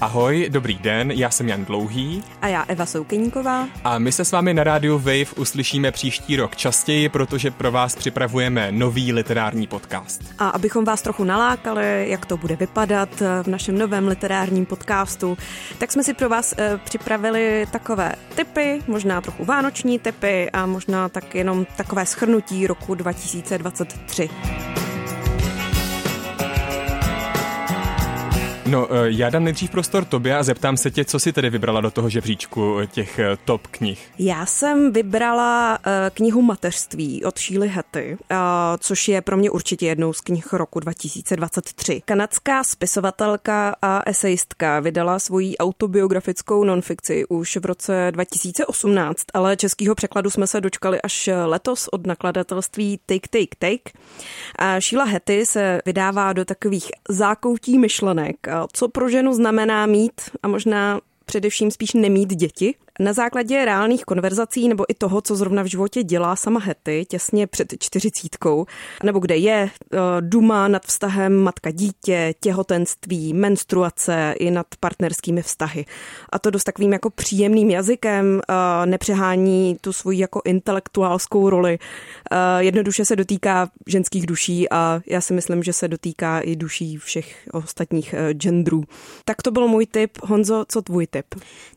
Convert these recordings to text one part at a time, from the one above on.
Ahoj, dobrý den, já jsem Jan Dlouhý. A já Eva Soukeníková. A my se s vámi na rádiu Wave uslyšíme příští rok častěji, protože pro vás připravujeme nový literární podcast. A abychom vás trochu nalákali, jak to bude vypadat v našem novém literárním podcastu, tak jsme si pro vás e, připravili takové typy, možná trochu vánoční typy a možná tak jenom takové schrnutí roku 2023. No, eh, já dám nejdřív prostor tobě a zeptám se tě, co jsi tedy vybrala do toho žebříčku těch eh, top knih. Já jsem vybrala knihu Mateřství od Hatty, uh, což je pro mě určitě jednou z knih roku 2023. Kanadská spisovatelka a esejistka vydala svoji autobiografickou nonfikci už v roce 2018, ale českého překladu jsme se dočkali až letos od nakladatelství Take Take Take. A Sheila Hatty se vydává do takových zákoutí myšlenek, co pro ženu znamená mít a možná především spíš nemít děti. Na základě reálných konverzací nebo i toho, co zrovna v životě dělá sama Hetty těsně před čtyřicítkou, nebo kde je eh, duma nad vztahem matka-dítě, těhotenství, menstruace i nad partnerskými vztahy. A to dost takovým jako příjemným jazykem, eh, nepřehání tu svoji jako intelektuálskou roli. Eh, jednoduše se dotýká ženských duší a já si myslím, že se dotýká i duší všech ostatních genderů. Tak to byl můj tip. Honzo, co tvůj tip?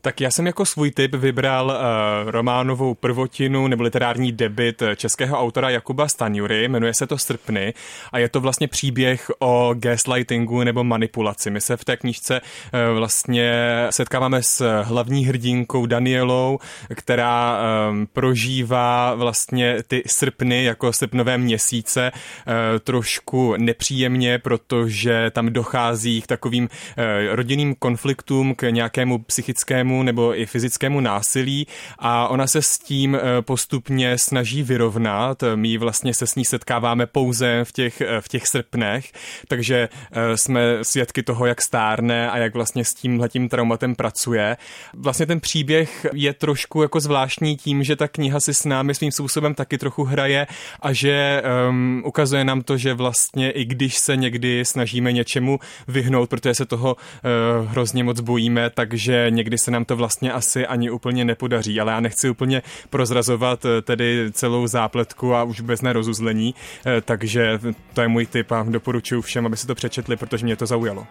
Tak já jsem jako svůj tip vybral uh, románovou prvotinu nebo literární debit českého autora Jakuba Stanjury, jmenuje se to Srpny a je to vlastně příběh o gaslightingu nebo manipulaci. My se v té knížce uh, vlastně setkáváme s hlavní hrdinkou Danielou, která um, prožívá vlastně ty srpny jako srpnové měsíce uh, trošku nepříjemně, protože tam dochází k takovým uh, rodinným konfliktům, k nějakému psychickému nebo i fyzickému násilí a ona se s tím eh, postupně snaží vyrovnat. My vlastně se s ní setkáváme pouze v těch, eh, v těch srpnech, takže eh, jsme svědky toho, jak stárne a jak vlastně s tímhletím traumatem pracuje. Vlastně ten příběh je trošku jako zvláštní tím, že ta kniha si s námi svým způsobem taky trochu hraje a že um, ukazuje nám to, že vlastně i když se někdy snažíme něčemu vyhnout, protože se toho uh, hrozně moc bojíme, takže někdy se nám to vlastně asi ani úplně nepodaří, ale já nechci úplně prozrazovat eh, tedy celou zápletku a už bez nerozuzlení, eh, takže to je můj tip a doporučuji všem, aby si to přečetli, protože mě to zaujalo.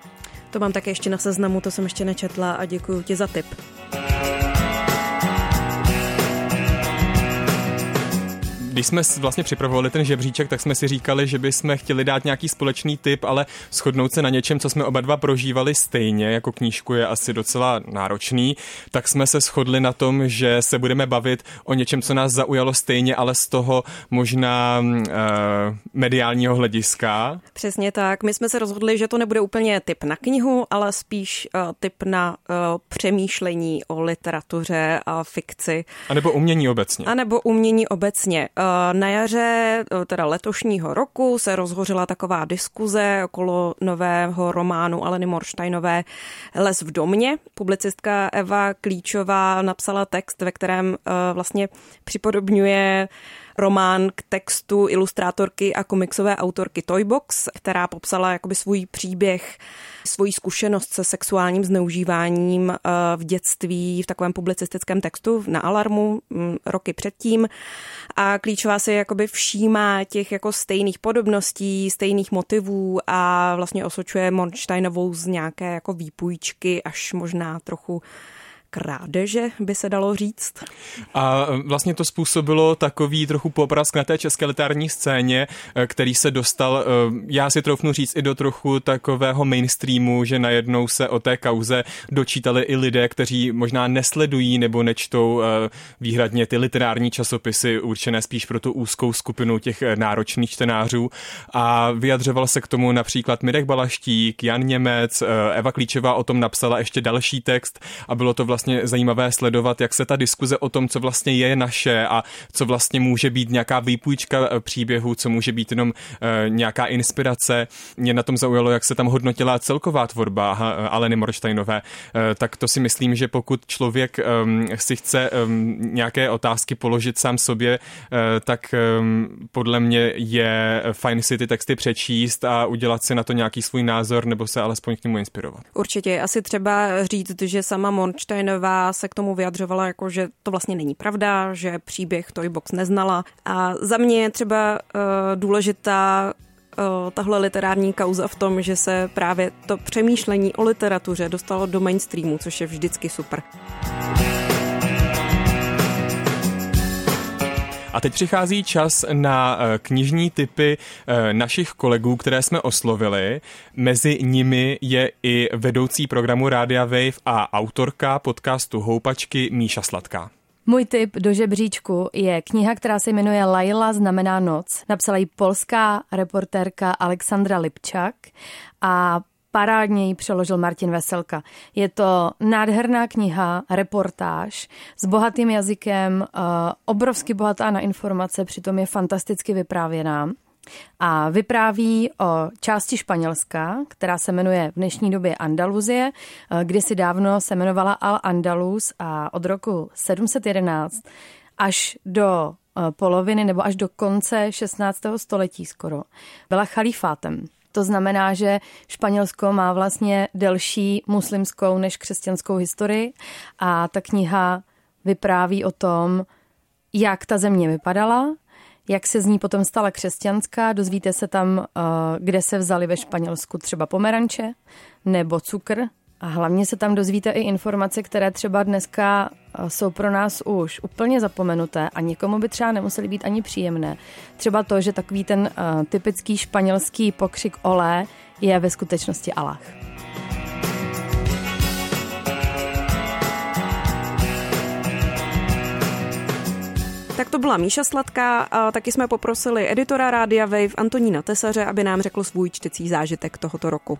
To mám také ještě na seznamu, to jsem ještě nečetla a děkuji ti za tip. Když jsme vlastně připravovali ten žebříček, tak jsme si říkali, že bychom chtěli dát nějaký společný tip, ale shodnout se na něčem, co jsme oba dva prožívali stejně, jako knížku je asi docela náročný, tak jsme se shodli na tom, že se budeme bavit o něčem, co nás zaujalo stejně, ale z toho možná uh, mediálního hlediska. Přesně tak. My jsme se rozhodli, že to nebude úplně tip na knihu, ale spíš uh, tip na uh, přemýšlení o literatuře a fikci. A nebo umění obecně. A nebo umění obecně. Eh, na jaře eh, teda letošního roku se rozhořila taková diskuze okolo nového románu Aleny Morštajnové Les v domě. Publicistka Eva Klíčová napsala text, ve kterém eh, vlastně připodobňuje román k textu ilustrátorky a komiksové autorky Toybox, která popsala jakoby svůj příběh, svoji zkušenost se sexuálním zneužíváním eh, v dětství v takovém publicistickém textu na Alarmu mm, roky předtím. A Klíčová si jakoby všímá těch jako stejných podobností, stejných motivů a vlastně osočuje Monsteinovou z nějaké jako výpůjčky až možná trochu krádeže, by se dalo říct. A vlastně to způsobilo takový trochu poprask na té české literární scéně, eh, který se dostal, eh, já si troufnu říct, i do trochu takového mainstreamu, že najednou se o té kauze dočítali i lidé, kteří možná nesledují nebo nečtou výhradně ty literární časopisy určené spíš pro tu úzkou skupinu těch náročných čtenářů. A vyjadřoval se k tomu například Mirek Balaštík, Jan Němec, Eva Klíčová o tom napsala ještě další text a bylo to vlastně vlastně zajímavé sledovat, jak se ta diskuze o tom, co vlastně je naše a co vlastně může být nějaká výpůjčka eh, příběhu, co může být jenom uh, nějaká inspirace. Mě na tom zaujalo, jak se tam hodnotila celková tvorba Aleny Morštejnové. Uh, tak to si myslím, že pokud člověk um, si chce um, nějaké otázky položit sám sobě, tak um, podle mě je fajn si ty texty přečíst a udělat si na to nějaký svůj názor nebo se alespoň k němu inspirovat. Určitě asi třeba říct, že sama Monsteinová se k tomu vyjadřovala jako, že to vlastně není pravda, že příběh Toybox neznala. A za mě je třeba uh, důležitá uh, tahle literární kauza v tom, že se právě to přemýšlení o literatuře dostalo do mainstreamu, což je vždycky super. A teď přichází čas na eh, knižní typy eh, našich kolegů, které jsme oslovili. Mezi nimi je i vedoucí programu Rádia Wave a autorka podcastu Houpačky Míša Sladká. Můj tip do žebříčku je kniha, která se jmenuje Laila znamená noc. Napsala ji polská reportérka Alexandra Lipčak a parádně ji přeložil Martin Veselka. Je to nádherná kniha, reportáž s bohatým jazykem, eh, obrovsky bohatá na informace, přitom je fantasticky vyprávěná. A vypráví o části Španělska, která se jmenuje v dnešní době Andaluzie, eh, kdysi dávno se jmenovala Al-Andalus a od roku 711 až do eh, poloviny nebo až do konce 16. století skoro byla chalifátem. To znamená, že Španělsko má vlastně delší muslimskou než křesťanskou historii a ta kniha vypráví o tom, jak ta země vypadala, jak se z ní potom stala křesťanská. Dozvíte se tam, eh, kde se vzali ve Španělsku třeba pomeranče nebo cukr, a hlavně se tam dozvíte i informace, které třeba dneska eh, jsou pro nás už úplně zapomenuté a někomu by třeba nemuseli být ani příjemné. Třeba to, že takový ten uh, typický španělský pokřik olé je ve skutečnosti Allah. Tak to byla Míša Sladká a taky jsme poprosili editora Rádia Wave Antonína Tesaře, aby nám řekl svůj čtecí zážitek tohoto roku.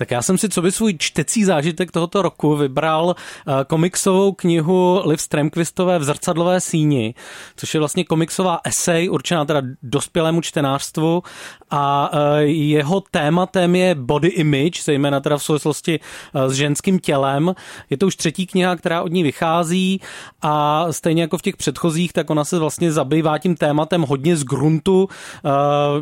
Tak já jsem si co by svůj čtecí zážitek tohoto roku vybral eh, komiksovou knihu Liv Stremquistové v zrcadlové síni, což je vlastně komiksová esej určená teda dospělému čtenářstvu a eh, jeho tématem je body image, zejména teda v souvislosti eh, s ženským tělem. Je to už třetí kniha, která od ní vychází a stejně jako v těch předchozích, tak ona se vlastně zabývá tím tématem hodně z gruntu.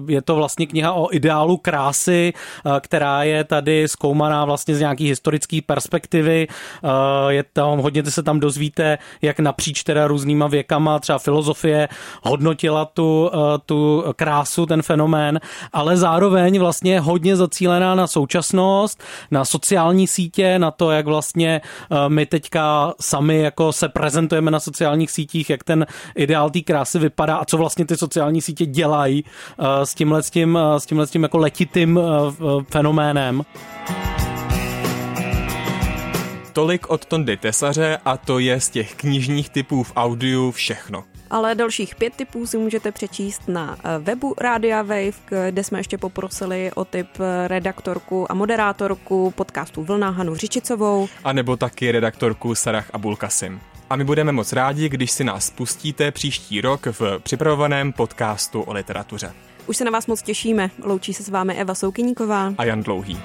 Je to vlastně kniha o ideálu krásy, která je tady zkoumaná vlastně z nějaký historické perspektivy. Eh, je tam, hodně se tam dozvíte, jak napříč teda různýma věkama, třeba filozofie hodnotila tu, eh, tu krásu, ten fenomén, ale zároveň vlastně hodně zacílená na současnost, na sociální sítě, na to, jak vlastně eh, my teďka sami jako se prezentujeme na sociálních sítích, jak ten ideál té krásy vypadá a co vlastně ty sociální sítě dělají s tímhle, s tím, s tímhle s tím jako letitým fenoménem. Tolik od Tondy Tesaře a to je z těch knižních typů v audiu všechno. Ale dalších pět typů si můžete přečíst na eh, webu Rádia Wave, kde jsme ještě poprosili o typ eh, redaktorku a moderátorku podcastu Vlna Hanu Řičicovou. A nebo taky redaktorku Sarah Abulkasim. A my budeme moc rádi, když si nás pustíte příští rok v připravovaném podcastu o literatuře. Už se na vás moc těšíme. Loučí se s vámi Eva Soukyníková a Jan Dlouhý.